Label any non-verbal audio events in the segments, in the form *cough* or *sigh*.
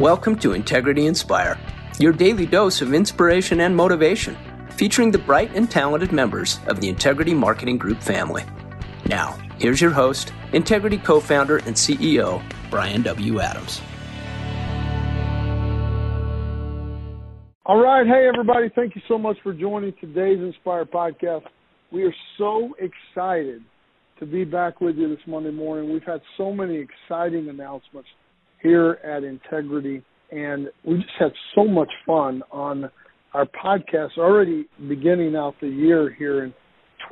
Welcome to Integrity Inspire, your daily dose of inspiration and motivation, featuring the bright and talented members of the Integrity Marketing Group family. Now, here's your host, Integrity co founder and CEO, Bryan W. Adams. All right. Hey, everybody. Thank you so much for joining today's Inspire podcast. We are so excited to be back with you this Monday morning. We've had so many exciting announcements here at Integrity, and we just had so much fun on our podcast already beginning out the year here in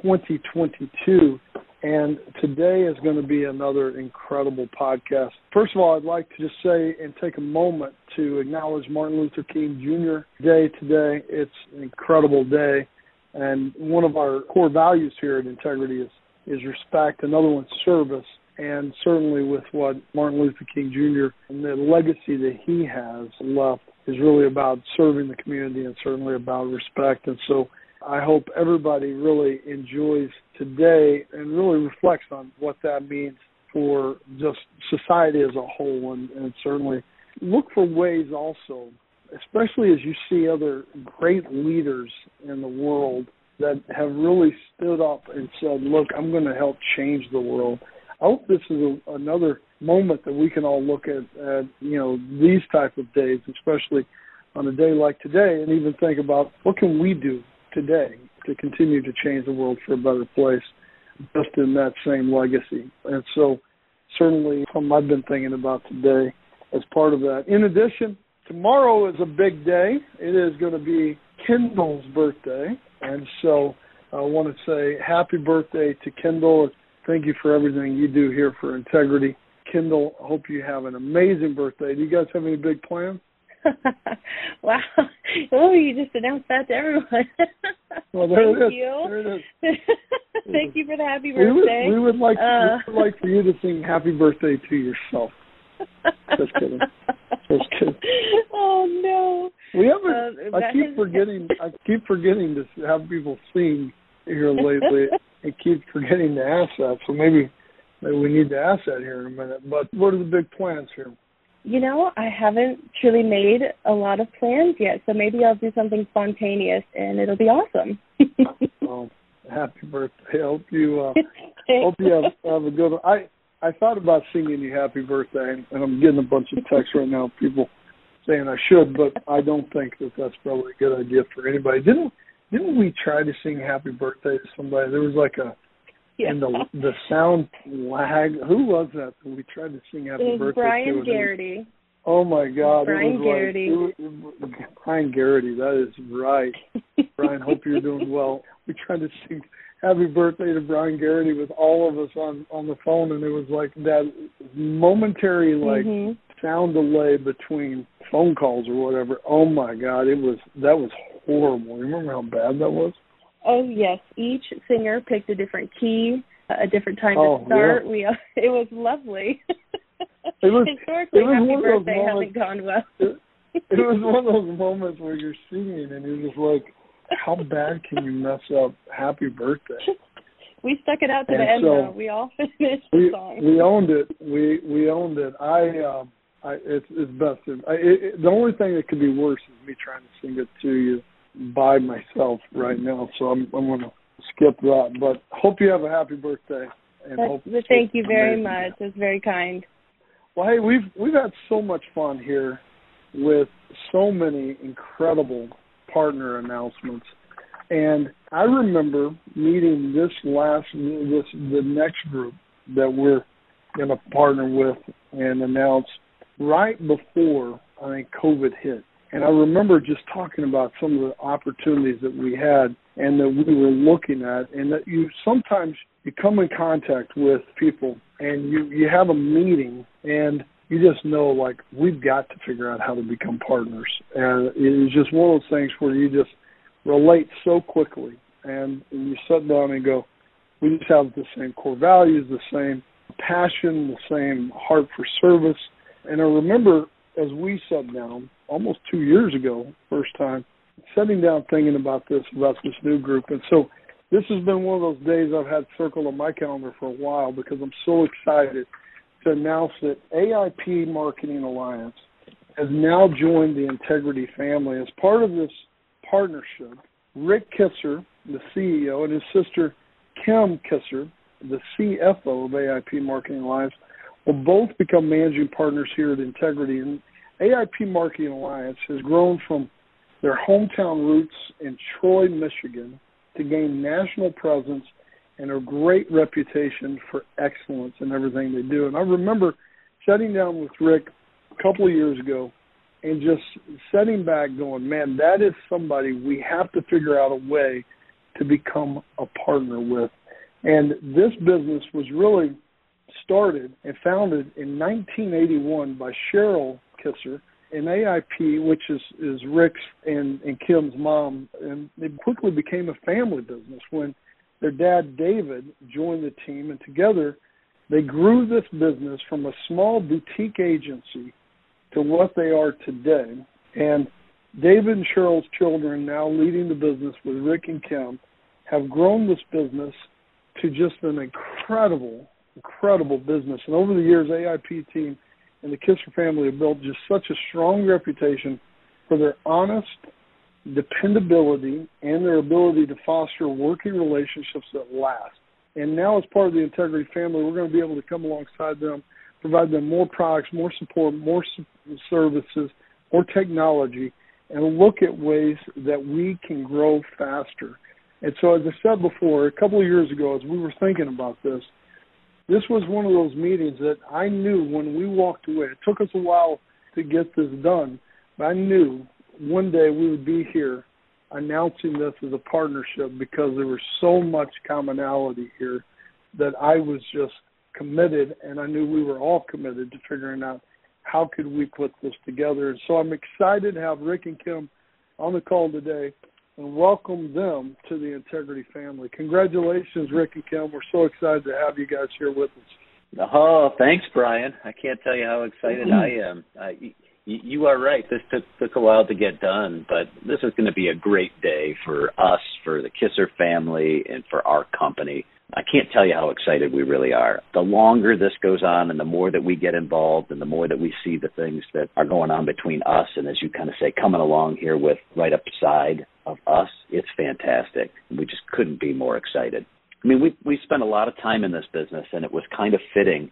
2022. And today is going to be another incredible podcast. First of all, I'd like to just say and take a moment to acknowledge Martin Luther King Jr. Day today. It's an incredible day. And one of our core values here at Integrity is, is respect. Another one, service. And certainly with what Martin Luther King Jr. and the legacy that he has left is really about serving the community and certainly about respect. And so I hope everybody really enjoys today and really reflects on what that means for just society as a whole and, and certainly look for ways also, especially as you see other great leaders in the world that have really stood up and said, look, I'm going to help change the world. I hope this is a, another moment that we can all look at, at, you know, these type of days, especially on a day like today, and even think about what can we do today to continue to change the world for a better place, just in that same legacy. And so, certainly, something I've been thinking about today as part of that. In addition, tomorrow is a big day. It is going to be Kendall's birthday, and so I want to say happy birthday to Kendall. Thank you for everything you do here for Integrity. Kendall, hope you have an amazing birthday. Do you guys have any big plans? *laughs* wow. Oh, you just announced that to everyone. *laughs* well, there Thank it is. you. There it is. *laughs* Thank you for the happy We would, birthday. we would like Uh. we would like for you to sing happy birthday to yourself. Just kidding. Just kidding. Oh no. We haven't. Uh, I keep forgetting. I keep forgetting to have people sing here lately. I keep forgetting to ask that. So maybe, maybe we need to ask that here in a minute. But what are the big plans here? You know, I haven't truly made a lot of plans yet, so maybe I'll do something spontaneous and it'll be awesome. *laughs* Um, happy birthday. I hope you. Uh, *laughs* hope you have, have a good. One. I I thought about singing you happy birthday, and I'm getting a bunch of texts right now. People saying I should, but I don't think that that's probably a good idea for anybody. Didn't didn't we try to sing happy birthday to somebody? There was like a yeah. and the the sound lag. Who was that that we tried to sing happy it was birthday Brian to? And it was- Garrity. Oh my God! Brian Garrity. Like, it was, it Brian Garrity. That is right. Brian, hope you're doing *laughs* well. We tried to sing happy birthday to Brian Garrity with all of us on on the phone, and it was like that momentary like Mhm. sound delay between phone calls or whatever. Oh my God! It was that was horrible. You remember how bad that was? Oh yes, each singer picked a different key, a different time Oh, to start. We *laughs* it was lovely. *laughs* It was- Historically, it was happy one of those birthday moments- hasn't gone well. *laughs* It, it was one of those moments where you're singing and you're just like, how bad can you mess up happy birthday? we stuck it out to And the end so, though. We all finished the we song. we owned it. We we owned it. I um I it's it's best. If, I, it, the only thing that could be worse is me trying to sing it to you by myself right now. So I'm I'm gonna skip that. But hope you have a happy birthday. And That's, hope but thank you very amazing. much. It's very kind. Well, hey, we've we've had so much fun here with so many incredible partner announcements, and I remember meeting this last this the next group that we're going to partner with and announce right before I think COVID hit, and I remember just talking about some of the opportunities that we had and that we were looking at, and that you sometimes you come in contact with people and you you have a meeting and you just know like we've got to figure out how to become partners. And it's just one of those things where you just relate so quickly and you sit down and go we just have the same core values the same passion the same heart for service and i remember as we sat down almost two years ago first time sitting down thinking about this about this new group and so this has been one of those days I've had circled on my calendar for a while because I'm so excited to announce that AIP Marketing Alliance has now joined the Integrity family. As part of this partnership, Rick Kisser, the CEO, and his sister Kym Kisser, the CFO of AIP Marketing Alliance, will both become managing partners here at Integrity. And AIP Marketing Alliance has grown from their hometown roots in Troy, Michigan, to gain national presence and a great reputation for excellence in everything they do. And I remember sitting down with Rick a couple of years ago and just sitting back going, man, that is somebody we have to figure out a way to become a partner with. And this business was really started and founded in 1981 by Cheryl Kisser in AIP, which is is Rick's and and Kym's mom, and it quickly became a family business when their dad David joined the team, and together they grew this business from a small boutique agency to what they are today. And David and Cheryl's children, now leading the business with Rick and Kym, have grown this business to just an incredible, incredible business. And over the years, AIP team and the Kisser family have built just such a strong reputation for their honest dependability and their ability to foster working relationships that last. And now, as part of the Integrity family, we're going to be able to come alongside them, provide them more products, more support, more services, more technology, and look at ways that we can grow faster. And so, as I said before, a couple of years ago, as we were thinking about this, this was one of those meetings that I knew when we walked away. It took us a while to get this done, but I knew one day we would be here announcing this as a partnership because there was so much commonality here that I was just committed and I knew we were all committed to figuring out how could we put this together. And so I'm excited to have Rick and Kym on the call today and welcome them to the Integrity family. Congratulations, Rick and Kym. We're so excited to have you guys here with us. Oh, thanks, Bryan. I can't tell you how excited I am. Uh, you are right. This took took a while to get done, but this is going to be a great day for us, for the Kisser family, and for our company. I can't tell you how excited we really are. The longer this goes on and the more that we get involved and the more that we see the things that are going on between us and as you kind of say, coming along here with right up of us, it's fantastic. We just couldn't be more excited. I mean, we we spent a lot of time in this business and it was kind of fitting.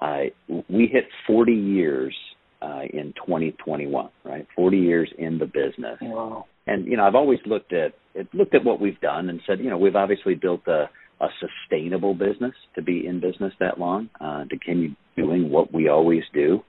Uh, we hit 40 years uh, in 2021, right? 40 years in the business. Wow. And you know, I've always looked at looked at what we've done and said, you know, we've obviously built a a sustainable business to be in business that long, uh, to continue doing what we always do.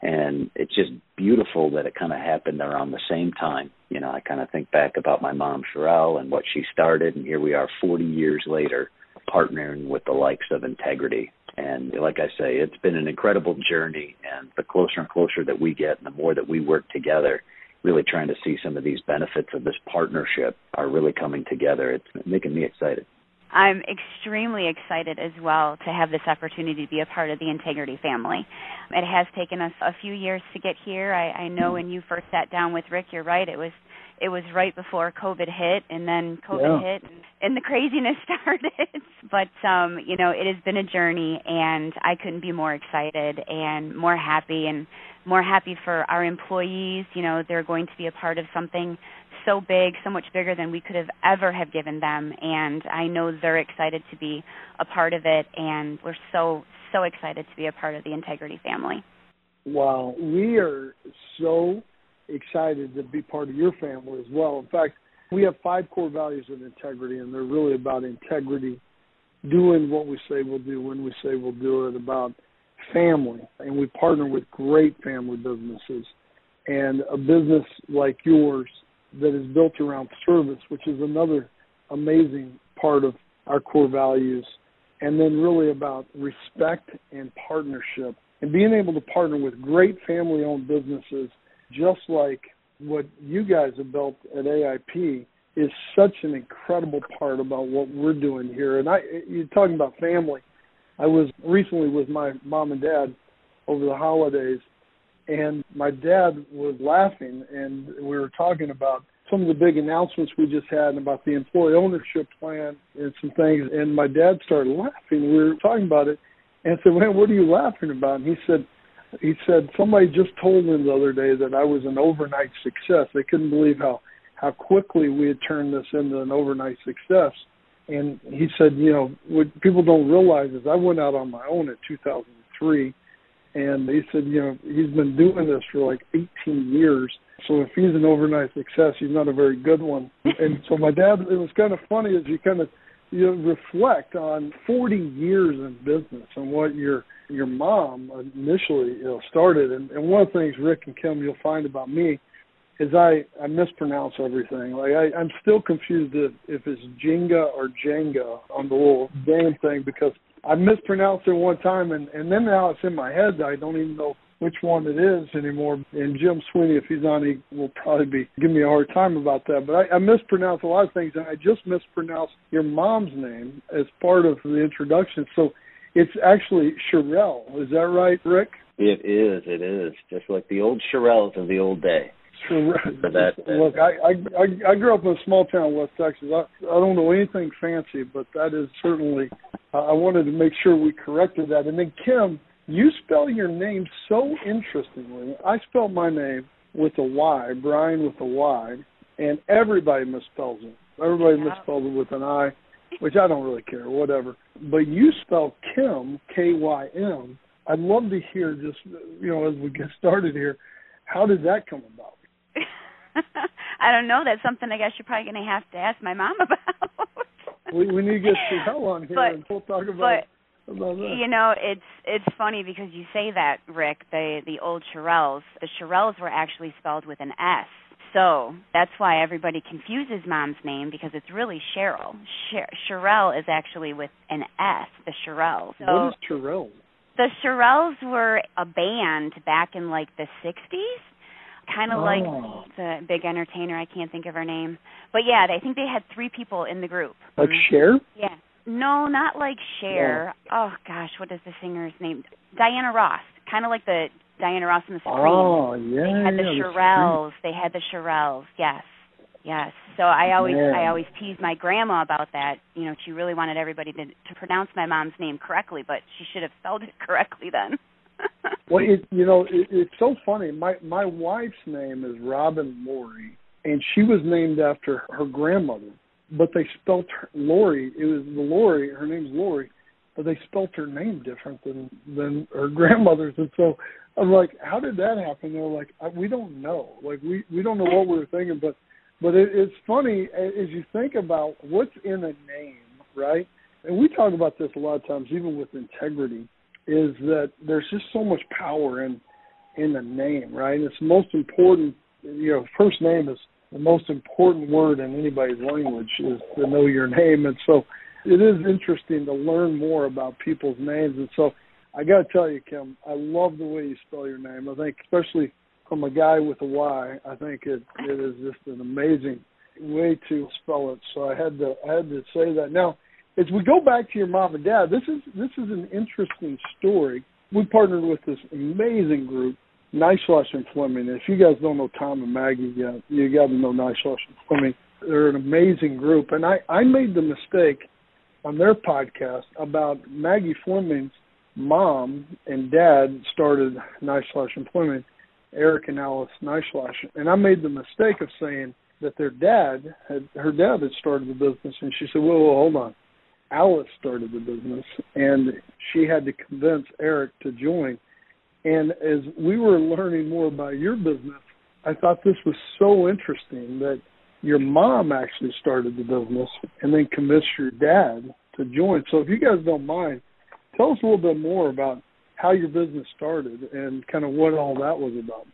And it's just beautiful that it kind of happened around the same time. You know, I kind of think back about my mom, Sherelle, and what she started, and here we are 40 years later partnering with the likes of Integrity. And like I say, it's been an incredible journey. And the closer and closer that we get, and the more that we work together, really trying to see some of these benefits of this partnership are really coming together. It's making me excited. I'm extremely excited as well to have this opportunity to be a part of the Integrity family. It has taken us a few years to get here. I, I know when you first sat down with Rick, you're right. It was it was right before COVID hit, and then COVID yeah. hit, and, and the craziness *laughs* started. but um, you know, it has been a journey, and I couldn't be more excited and more happy, and more happy for our employees. You know, they're going to be a part of something so big, so much bigger than we could have ever have given them, and I know they're excited to be a part of it, and we're so so excited to be a part of the Integrity family. Wow, we are so excited to be part of your family as well. In fact, we have five core values of integrity, and they're really about integrity, doing what we say we'll do when we say we'll do it, about family. And we partner with great family businesses. And a business like yours that is built around service, which is another amazing part of our core values. And then really about respect and partnership and being able to partner with great family owned businesses just like what you guys have built at AIP is such an incredible part about what we're doing here. And I, you're talking about family. I was recently with my mom and dad over the holidays, and my dad was laughing, and we were talking about some of the big announcements we just had about the employee ownership plan and some things. And my dad started laughing. We were talking about it, and I said, "Man, what are you laughing about?" And he said, he said somebody just told him the other day that I was an overnight success. They couldn't believe how how quickly we had turned this into an overnight success. And he said, you know, what people don't realize is I went out on my own in 2003, and he said, you know, he's been doing this for like 18 years. So if he's an overnight success, he's not a very good one. *laughs* and so my dad, it was kind of funny as you kind of you know, reflect on 40 years in business and what your your mom initially you know started. And, and one of the things Rick and Kym you'll find about me is I I mispronounce everything. Like I, I'm still confused if, if it's Jenga or Jenga on the little damn thing because I mispronounced it one time and and then now it's in my head. That I don't even know which one it is anymore. And Jim Sweeney, if he's on, he will probably be giving me a hard time about that. But I, I mispronounce a lot of things, and I just mispronounced your mom's name as part of the introduction. So it's actually Sherelle. Is that right, Rick? It is. It is just like the old Shirelles of the old day. Sure. *laughs* That, Look, I, I I grew up in a small town, West Texas. I I don't know anything fancy, but that is certainly. Uh, I wanted to make sure we corrected that. And then Kym, you spell your name so interestingly. I spell my name with a Y, Bryan with a Y, and everybody misspells it. Everybody yeah. misspells it with an I, which I don't really care, whatever. But you spell Kym, K Y M. I'd love to hear just you know as we get started here, how did that come about? *laughs* I don't know. That's something I guess you're probably going to have to ask my mom *laughs* about. we we need to get Hell on here but, and we'll talk about. But, you know, it's it's funny because you say that, Rick. The the old Shirelles, the Shirelles were actually spelled with an S. So that's why everybody confuses mom's name because it's really Cheryl. Sherelle is actually with an S, the Shirelles. So what is? The Shirelles were a band back in like the 60s. Kind of oh. like the big entertainer. I can't think of her name, but yeah, I think they had three people in the group. Like mm-hmm. Cher? Yeah, no, not like Cher. Yeah. Oh gosh, what is the singer's name? Diana Ross. Kind of like the Diana Ross in the Supremes. Oh yeah. They had the yeah, Shirelles. The they had the Shirelles. Yes. Yes. So I always Man. I always tease my grandma about that. You know, she really wanted everybody to to pronounce my mom's name correctly, but she should have spelled it *laughs* correctly then. Well, it, you know, it, it's so funny. My my wife's name is Robin Lori, and she was named after her grandmother but they spelt her, Lori. It was the Lori. Her name's Lori, but they spelt her name different than than her grandmother's. And so I'm like, how did that happen? They're like, uh, we don't know. Like we we don't know what we were thinking, but but it, it's funny as you think about what's in a name, right? And we talk about this a lot of times, even with integrity, is that there's just so much power in in the name, right? It's the most important. You know, first name is the most important word in anybody's language is to know your name. And so it is interesting to learn more about people's names. And so I got to tell you, Kym, I love the way you spell your name. I think, especially from a guy with a Y, I think it it is just an amazing way to spell it. So I had to I had to say that. Now, as we go back to your mom and dad, this is this is an interesting story. We partnered with this amazing group Neishloss and Fleming. If you guys don't know Tom and Maggie yet, you got to know Neishloss and Fleming. They're an amazing group, and I I made the mistake on their podcast about Maggie Fleming's mom and dad started Neishloss and Fleming, Eric and Alice Neishloss, and I made the mistake of saying that their dad had her dad had started the business, and she said, "Whoa, whoa hold on." Alice started the business, and she had to convince Eric to join and as we were learning more about your business, I thought this was so interesting that your mom actually started the business and then convinced your dad to join. So if you guys don't mind, tell us a little bit more about how your business started and kind of what all that was about.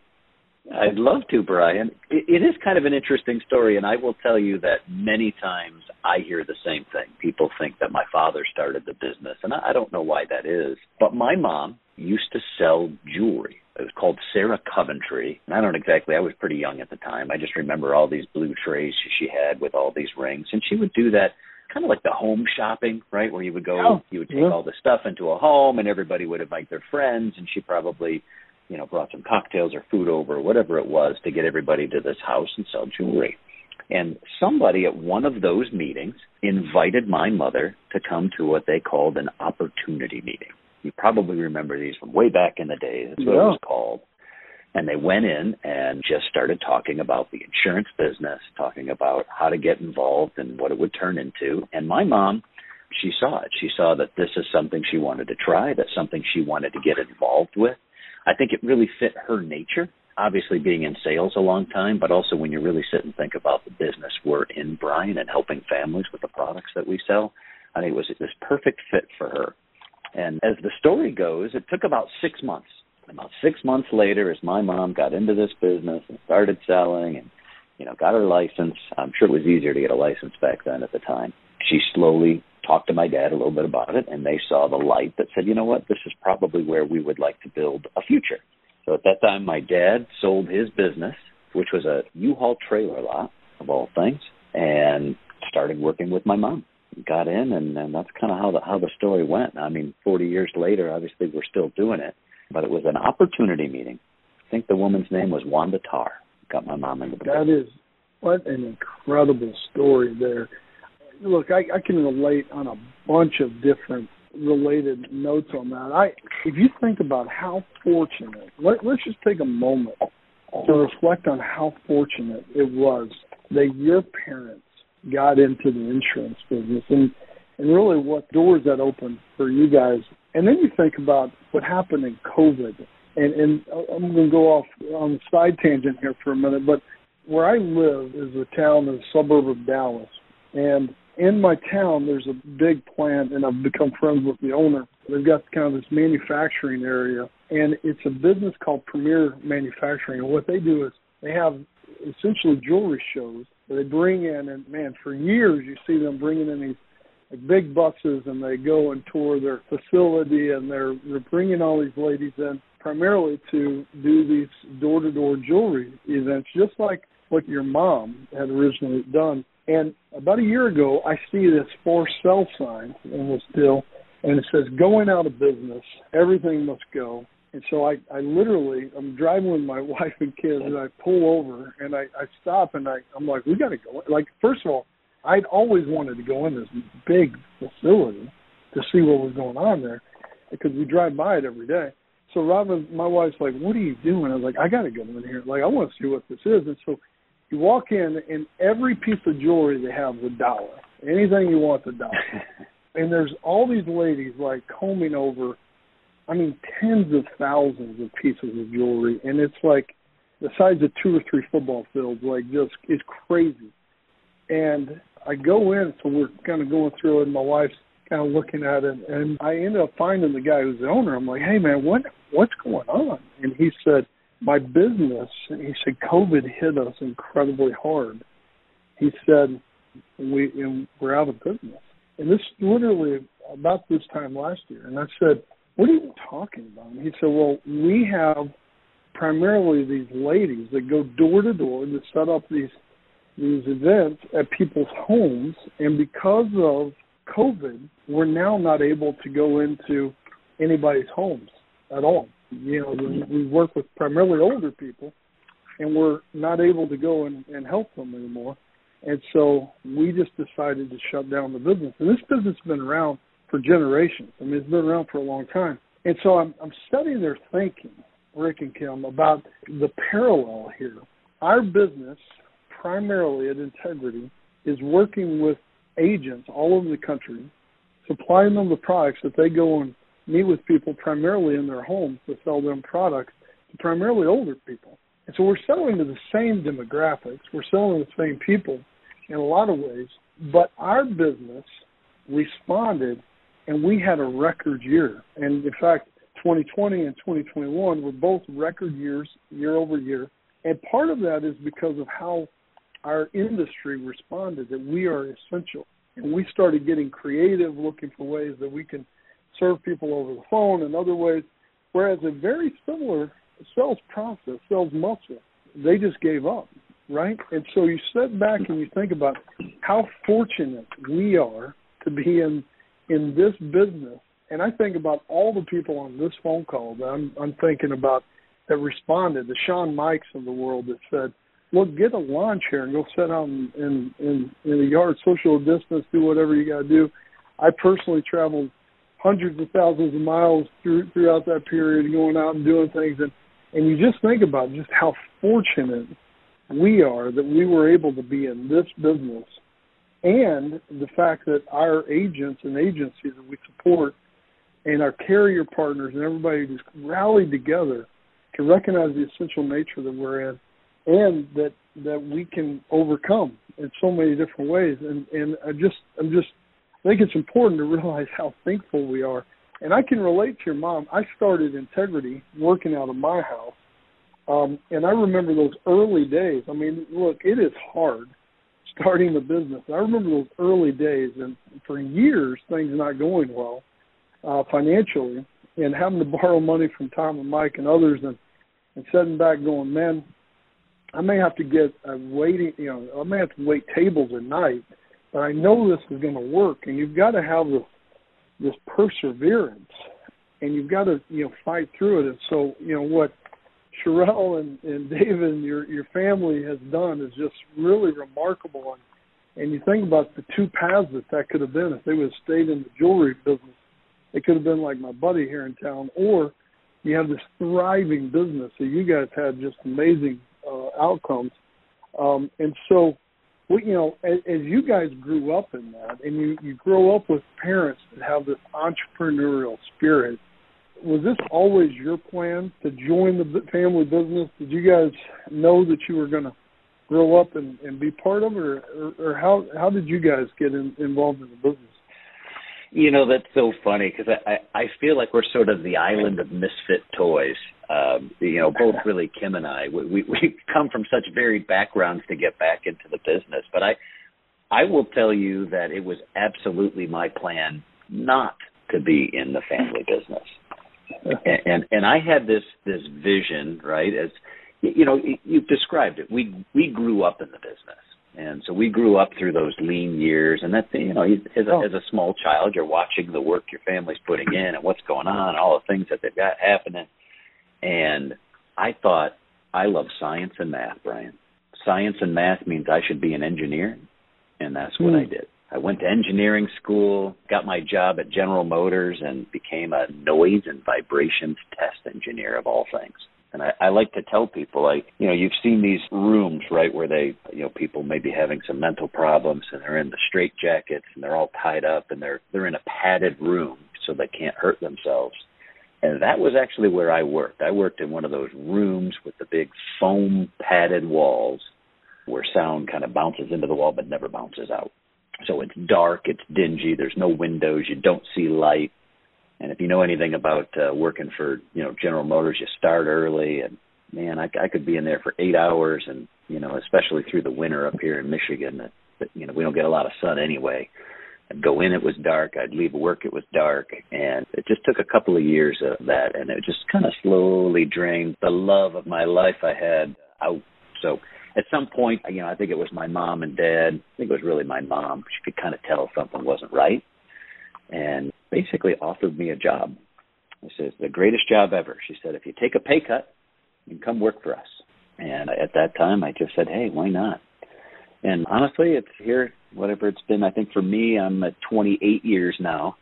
I'd love to, Bryan. It, it is kind of an interesting story, and I will tell you that many times I hear the same thing. People think that my father started the business, and I, I don't know why that is. But my mom used to sell jewelry. It was called Sarah Coventry. And I don't exactly, I was pretty young at the time. I just remember all these blue trays she had with all these rings. And she would do that kind of like the home shopping, right? Where you would go, oh, you would take yeah. all the stuff into a home and everybody would invite their friends and she probably, you know, brought some cocktails or food over or whatever it was to get everybody to this house and sell jewelry. And somebody at one of those meetings invited my mother to come to what they called an opportunity meeting You probably remember these from way back in the day. That's what yeah. it was called. And they went in and just started talking about the insurance business, talking about how to get involved and what it would turn into. And my mom, she saw it. She saw that this is something she wanted to try, that's something she wanted to get involved with. I think it really fit her nature. Obviously, being in sales a long time, but also when you really sit and think about the business we're in, Bryan, and helping families with the products that we sell, I think it was this perfect fit for her. And as the story goes, it took about six months. About six months later, as my mom got into this business and started selling and, you know, got her license, I'm sure it was easier to get a license back then at the time. She slowly talked to my dad a little bit about it, and they saw the light that said, you know what, this is probably where we would like to build a future. So at that time, my dad sold his business, which was a U-Haul trailer lot of all things, and started working with my mom. Got in, and, and that's kind of how the how the story went. I mean, 40 years later, obviously we're still doing it, but it was an opportunity meeting. I think the woman's name was Wanda Tarr. Got my mom into the That business. is what an incredible story there look, I, I can relate on a bunch of different related notes on that. I, if you think about how fortunate, let, let's just take a moment to reflect on how fortunate it was that your parents got into the insurance business and and really what doors that opened for you guys. And then you think about what happened in COVID. And, and I'm going to go off on a side tangent here for a minute, but where I live is a town in the suburb of Dallas. And in my town, there's a big plant, and I've become friends with the owner. They've got kind of this manufacturing area, and it's a business called Premier Manufacturing. And what they do is they have essentially jewelry shows they bring in, and man, for years you see them bringing in these like big buses, and they go and tour their facility, and they're they're bringing all these ladies in primarily to do these door-to-door jewelry events, just like what your mom had originally done and about a year ago, I see this for sale sign in this deal, and it says going out of business. Everything must go. And so I, I literally, I'm driving with my *laughs* wife and kids, and I pull over and I, I stop and I, I'm like, we got to go. Like, first of all, I'd always wanted to go in this big facility to see what was going on there because we drive by it every day. So Robin, my wife's like, "What are you doing?" I was like, "I got to go in here. Like, I want to see what this is." And so you walk in, and every piece of jewelry they have is a dollar. Anything you want, a dollar. *laughs* and there's all these ladies like combing over, I mean, tens of thousands of pieces of jewelry, and it's like the size of two or three football fields. Like just it's crazy. And I go in, so we're kind of going through it, and my wife's kind of looking at it, and I end up finding the guy who's the owner. I'm like, hey man, what what's going on? And he said my business, he said, COVID hit us incredibly hard. He said, we we're out of business. And this literally about this time last year. And I said, what are you talking about? And he said, well, we have primarily these ladies that go door to door to set up these these events at people's homes, and because of COVID, we're now not able to go into anybody's homes at all you know, we, we work with primarily older people, and we're not able to go and, and help them anymore. And so we just decided to shut down the business. And this business has been around for generations. I mean, it's been around for a long time. And so I'm, I'm studying their thinking, Rick and Kym, about the parallel here. Our business, primarily at Integrity, is working with agents all over the country, supplying them the products that they go and meet with people primarily in their homes to sell them products to primarily older people. And so we're selling to the same demographics, we're selling to the same people in a lot of ways, but our business responded and we had a record year. And in fact, 2020 and 2021 were both record years year over year. And part of that is because of how our industry responded, that we are essential. And we started getting creative, looking for ways that we can serve people over the phone and other ways. Whereas a very similar sales process, sales muscle, they just gave up, right? And so you sit back and you think about how fortunate we are to be in in this business. And I think about all the people on this phone call that I'm, I'm thinking about that responded, the Sean Mikes of the world that said, look, get a lawn chair and go sit out in, in, in, in the yard, social distance, do whatever you got to do. I personally traveled hundreds of thousands of miles through, throughout that period, going out and doing things, and and you just think about just how fortunate we are that we were able to be in this business, and the fact that our agents and agencies that we support, and our carrier partners and everybody just rallied together to recognize the essential nature that we're in, and that that we can overcome in so many different ways. And and I just I'm just I think it's important to realize how thankful we are. And I can relate to your mom. I started integrity working out of my house. Um, and I remember those early days. I mean, look, it is hard starting a business. I remember those early days, and for years, things not going well uh, financially, and having to borrow money from Tom and Mike and others, and and sitting back going, man, I may have to get a waiting, you know, I may have to wait tables at night, but I know this is going to work. And you've got to have this this perseverance, and you've got to you know fight through it. And so you know what Sherelle and, and *laughs* David and your your family has done is just really remarkable. And and you think about the two paths that that could have been if they would have stayed in the jewelry business. It could have been like my buddy here in town, or you have this thriving business. So you guys had just amazing uh, outcomes. Um, and so, we, you know, as, as you guys grew up in that, and you you grow up with parents that have this entrepreneurial spirit, was this always your plan to join the family business? Did you guys know that you were going to grow up and, and be part of it, or, or, or how how did you guys get in, involved in the business? You know that's so funny because I I feel like we're sort of the island of misfit toys. Um, you know, both *laughs* really Kym and I we, we we come from such varied backgrounds to get back into the business. But I I will tell you that it was absolutely my plan not to be in the family *laughs* business. and, and and I had this this vision, right? As you know, you've described it. We we grew up in the business and so we grew up through those lean years, and that you know, as a, oh. as a small child, you're watching the work your family's putting in and what's going on, and all the things that they've got happening. And I thought, I love science and math, Bryan. Science and math means I should be an engineer, and that's what mm. I did. I went to engineering school, got my job at General Motors, and became a noise and vibrations test engineer of all things. And I, I like to tell people, like, you know, you've seen these rooms, right, where they, you know, people may be having some mental problems and they're in the straight jackets and they're all tied up and they're they're in a padded room so they can't hurt themselves. And that was actually where I worked. I worked in one of those rooms with the big foam padded walls where sound kind of bounces into the wall but never bounces out. So it's dark, it's dingy, there's no windows, you don't see light. And if you know anything about uh, working for you know General Motors, you start early, and man, I, I could be in there for eight hours, and you know, especially through the winter up here in Michigan, that, that you know we don't get a lot of sun anyway. I'd go in, it was dark. I'd leave work, it was dark, and it just took a couple of years of that, and it just kind of slowly drained the love of my life I had out. So at some point, you know, I think it was my mom and dad. I think it was really my mom. She could kind of tell something wasn't right, and basically offered me a job. She says, the greatest job ever. She said, if you take a pay cut, can come work for us. And at that time, I just said, hey, why not? And honestly, it's here, whatever it's been. I think for me, I'm at 28 years now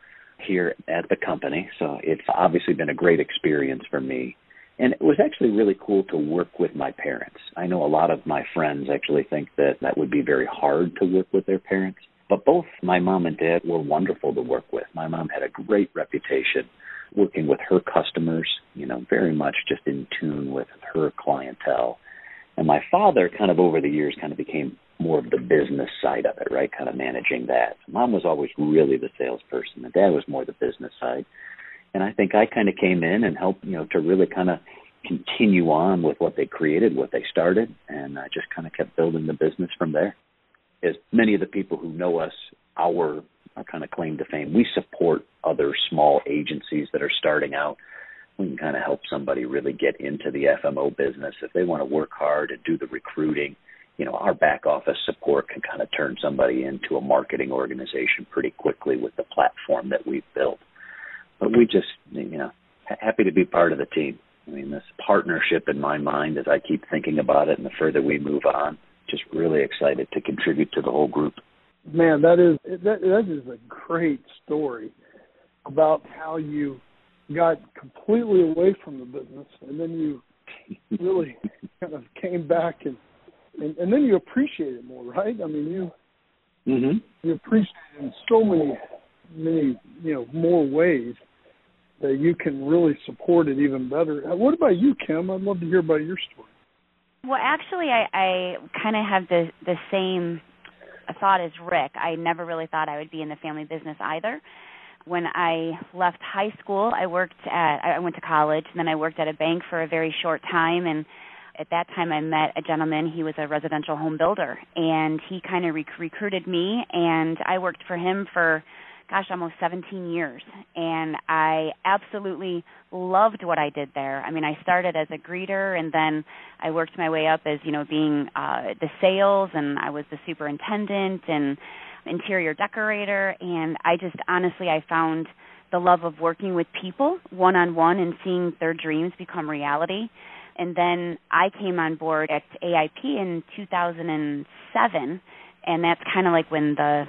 here at the company. So it's obviously been a great experience for me. And it was actually really cool to work with my parents. I know a lot of my friends actually think that that would be very hard to work with their parents. But both my mom and dad were wonderful to work with. My mom had a great reputation working with her customers, you know, very much just in tune with her clientele. And my father kind of over the years kind of became more of the business side of it, right? Kind of managing that. Mom was always really the salesperson. and dad was more the business side. And I think I kind of came in and helped, you know, to really kind of continue on with what they created, what they started, and I just kind of kept building the business from there as many of the people who know us, our, our kind of claim to fame, we support other small agencies that are starting out. We can kind of help somebody really get into the FMO business if they want to work hard and do the recruiting. You know, our back office support can kind of turn somebody into a marketing organization pretty quickly with the platform that we've built. But we just, you know, happy to be part of the team. I mean, this partnership in my mind, as I keep thinking about it, and the further we move on, just really excited to contribute to the whole group. Man, that is that that is a great story. about how you got completely away from the business and then you really *laughs* kind of came back and, and and then you appreciate it more, right? I mean, you mm-hmm. you appreciate it in so many many you know more ways that you can really support it even better. Uh, what about you, Kym? I'd love to hear about your story. Well, actually, I, I kind of have the the same thought as Rick. I never really thought I would be in the family business either. When I left high school, I worked at I went to college, and then I worked at a bank for a very short time and at that time I met a gentleman, he was a residential home builder and he kind of rec- recruited me and I worked for him for gosh, almost 17 years. And I absolutely loved what I did there. I mean, I started as a greeter and then I worked my way up as, you know, being uh the sales and I was the superintendent and interior decorator and I just honestly I found the love of working with people one on one and seeing their dreams become reality. And then I came on board at AIP in 2007 and that's kind of like when the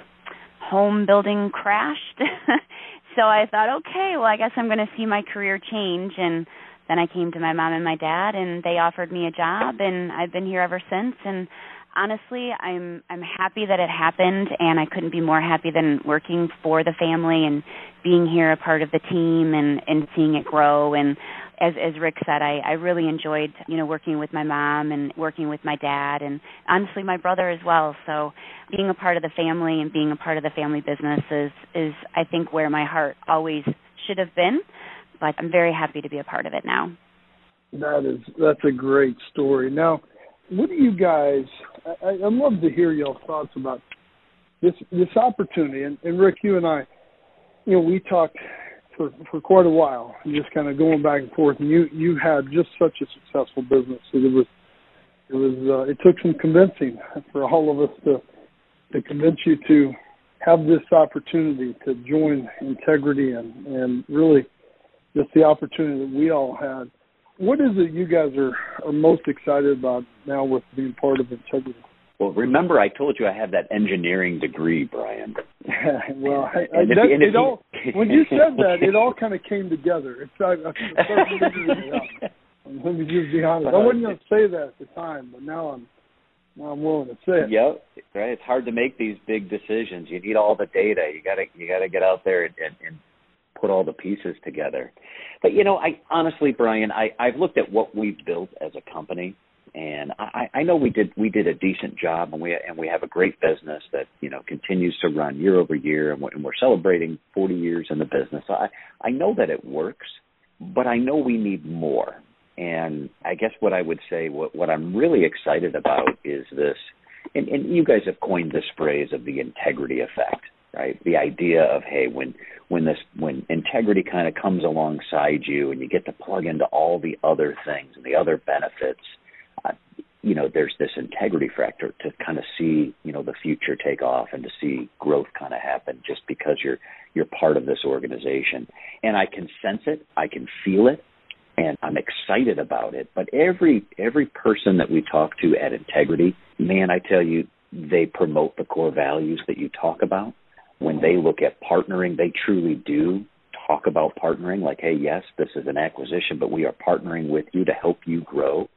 home building crashed. *laughs* so I thought, okay, well, I guess I'm going to see my career change. And then I came to my mom and my dad, and they offered me a job, and I've been here ever since. And honestly, I'm I'm happy that it happened, and I couldn't be more happy than working for the family and being here, a part of the team, and and seeing it grow. And as as Rick said, I I really enjoyed you know working with my mom and working with my dad and honestly my brother as well. So being a part of the family and being a part of the family business is is I think where my heart always should have been. But I'm very happy to be a part of it now. That is that's a great story. Now, what do you guys? I, I'd love to hear your thoughts about this this opportunity. And, and Rick, you and I, you know, we talked for for quite a while, just kind of going back and forth. And you you had just such a successful business that it was it was uh, it took some convincing for all of us to to convince you to have this opportunity to join integrity and and really just the opportunity that we all had. What is it you guys are are most excited about now with being part of integrity? Well, remember I told you I have that engineering degree, Bryan. *laughs* well, I, I, that, it you, all, when you said that, it all kind of came together. It's I, I, Let me just be honest. I wasn't going to say that at the time, but now I'm now I'm willing to say it. Yep, right. It's hard to make these big decisions. You need all the data. You got to you got to get out there and, and, and put all the pieces together. But you know, I honestly, Bryan, I I've looked at what we've built as a company and I, I know we did we did a decent job, and we and we have a great business that you know continues to run year over year, and we're, and we're celebrating 40 years in the business. I I know that it works, but I know we need more. And I guess what I would say, what what I'm really excited about is this, and, and you guys have coined this phrase of the integrity effect, right? The idea of hey, when when this when integrity kind of comes alongside you, and you get to plug into all the other things and the other benefits Uh, you know there's this integrity factor to kind of see you know the future take off and to see growth kind of happen just because you're you're part of this organization. And i can sense it i can feel it and i'm excited about it. But every every person that we talk to at integrity man i tell you they promote the core values that you talk about. When they look at partnering they truly do talk about partnering like hey yes this is an acquisition but we are partnering with you to help you grow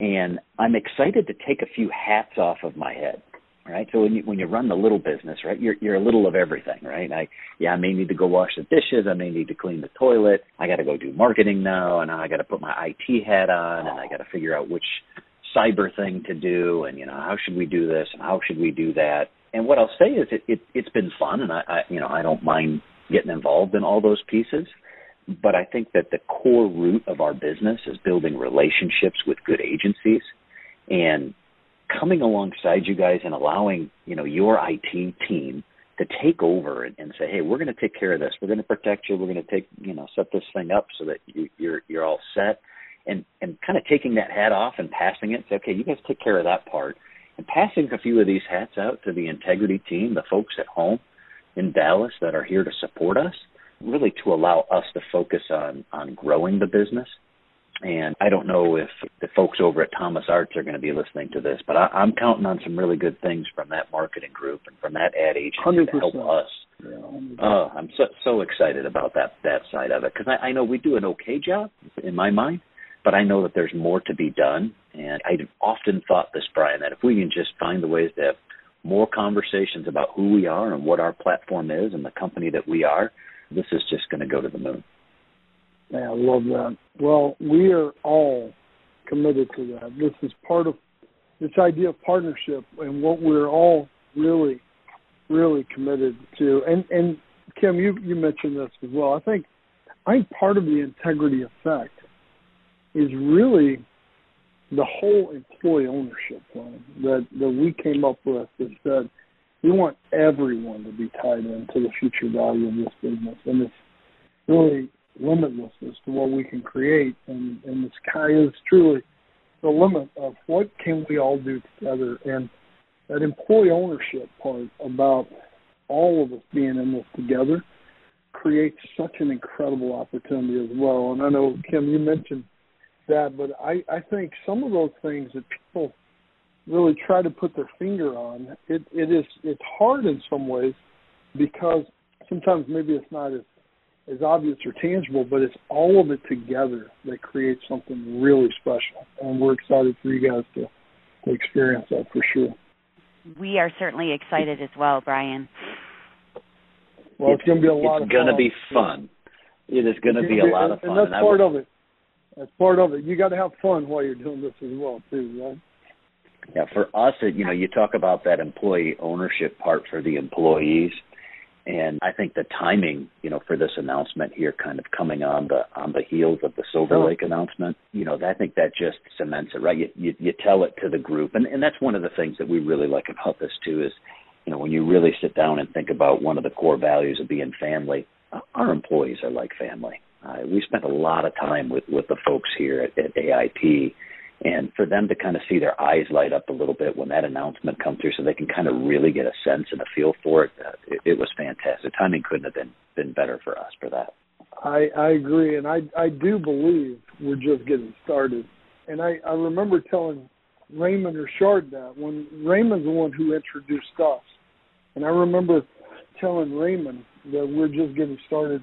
and I'm excited to take a few hats off of my head. Right. So when you when you run the little business, right, you're you're a little of everything, right? I yeah, I may need to go wash the dishes, I may need to clean the toilet, I gotta go do marketing now, and I gotta put my IT hat on and I gotta figure out which cyber thing to do and you know, how should we do this and how should we do that. And what I'll say is it, it it's been fun and I, I you know, I don't mind getting involved in all those pieces but I think that the core root of our business is building relationships with good agencies and coming alongside you guys and allowing, you know, your IT team to take over and, and say, hey, we're going to take care of this. We're going to protect you. We're going to take, you know, set this thing up so that you, you're you're all set. And and kind of taking that hat off and passing it. Say, okay, you guys take care of that part, and passing a few of these hats out to the integrity team, the folks at home in Dallas that are here to support us really to allow us to focus on on growing the business And I don't know if the folks over at Thomas Arts are going to be listening to this, but I, I'm counting on some really good things from that marketing group and from that ad agency 100%. to help us. Yeah, Oh, I'm so so excited about that that side of it because I, I know we do an okay job in my mind, but I know that there's more to be done. And I often thought this, Bryan, that if we can just find the ways to have more conversations about who we are and what our platform is and the company that we are, this is just going to go to the moon. Yeah, I love that. Well, we are all committed to that. This is part of this idea of partnership and what we're all really, really committed to. And and Kym, you you mentioned this as well. I think I think part of the integrity effect is really the whole employee ownership plan that that we came up with that said we want everyone to be tied into the future value of this business and it's really limitless as to what we can create and, and the sky is truly the limit of what can we all do together and that employee ownership part about all of us being in this together creates such an incredible opportunity as well. And I know Kym, you mentioned that, but I, I think some of those things that people really try to put their finger on, it, it is it's hard in some ways because sometimes maybe it's not as as obvious or tangible, but it's all of it together that creates something really special. And we're excited for you guys to, to experience that for sure. We are certainly excited as well, Bryan. Well, it's, going to be a lot it's of going fun. to be fun. It is going to It's be a gonna lot of fun. and that's I part will- of it. That's part of it. You got to have fun while you're doing this as well, too, right? Yeah, for us, it, you know, you talk about that employee ownership part for the employees, and I think the timing, you know, for this announcement here, kind of coming on the on the heels of the Silver Lake announcement, you know, I think that just cements it, right? You, you you tell it to the group, and and that's one of the things that we really like about this too is, you know, when you really sit down and think about one of the core values of being family, our employees are like family. Uh, we spent a lot of time with with the folks here at, at AIP, and for them to kind of see their eyes light up a little bit when that announcement comes through, so they can kind of really get a sense and a feel for it. Uh, it, it was fantastic. Timing couldn't have been been better for us for that. I I agree, and I I do believe we're just getting started. And I I remember telling Raymond Richard that when Raymond's the one who introduced us, and I remember telling Raymond that we're just getting started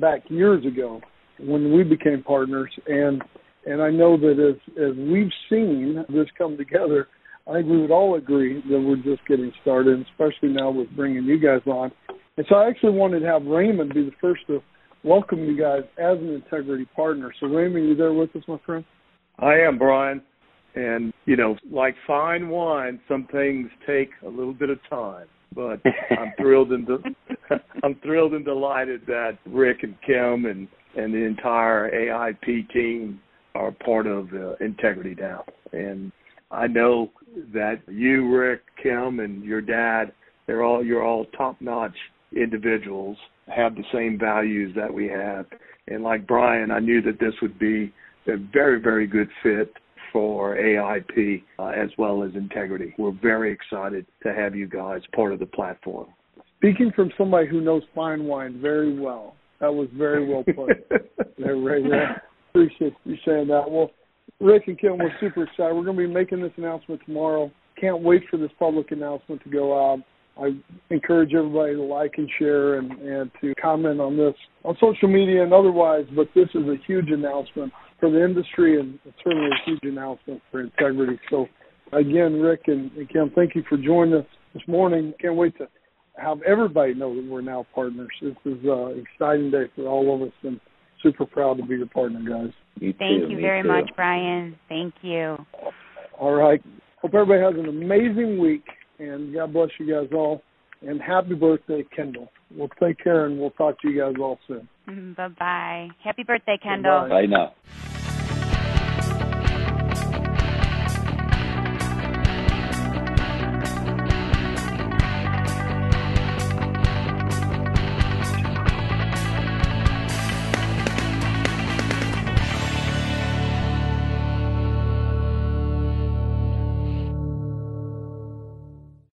back years ago when we became partners, and and I know that as as we've seen this come together, I think we would all agree that we're just getting started, and especially now with bringing you guys on. And so I actually wanted to have Raymond be the first to welcome you guys as an integrity partner. So Raymond, you there with us, my friend? I am, Bryan. And, you know, like fine wine, some things take a little bit of time. But *laughs* I'm thrilled and de- *laughs* I'm thrilled and delighted that Rick and Kym and, and the entire AIP team are part of uh, Integrity Now. And I know that you, Rick, Kym, and your dad, they're all you're all top notch individuals, have the same values that we have. And like Bryan, I knew that this would be a very, very good fit for AIP uh, as well as Integrity. We're very excited to have you guys part of the platform. Speaking from somebody who knows fine wine very well, that was very well put. there, Ray. Ray. Appreciate you saying that. Well, Rick and Kym, we're super excited. We're going to be making this announcement tomorrow. Can't wait for this public announcement to go out. I encourage everybody to like and share and, and to comment on this on social media and otherwise. But this is a huge announcement for the industry and certainly a huge announcement for integrity. So, again, Rick and, and Kym, thank you for joining us this morning. Can't wait to have everybody know that we're now partners. This is an exciting day for all of us and super proud to be your partner, guys. Me Thank too, you very too. much, Bryan. Thank you. All right. Hope everybody has an amazing week, and God bless you guys all. And happy birthday, Kendall. We'll take care, and we'll talk to you guys all soon. *laughs* Bye bye. Happy birthday, Kendall. Bye-bye. Bye now.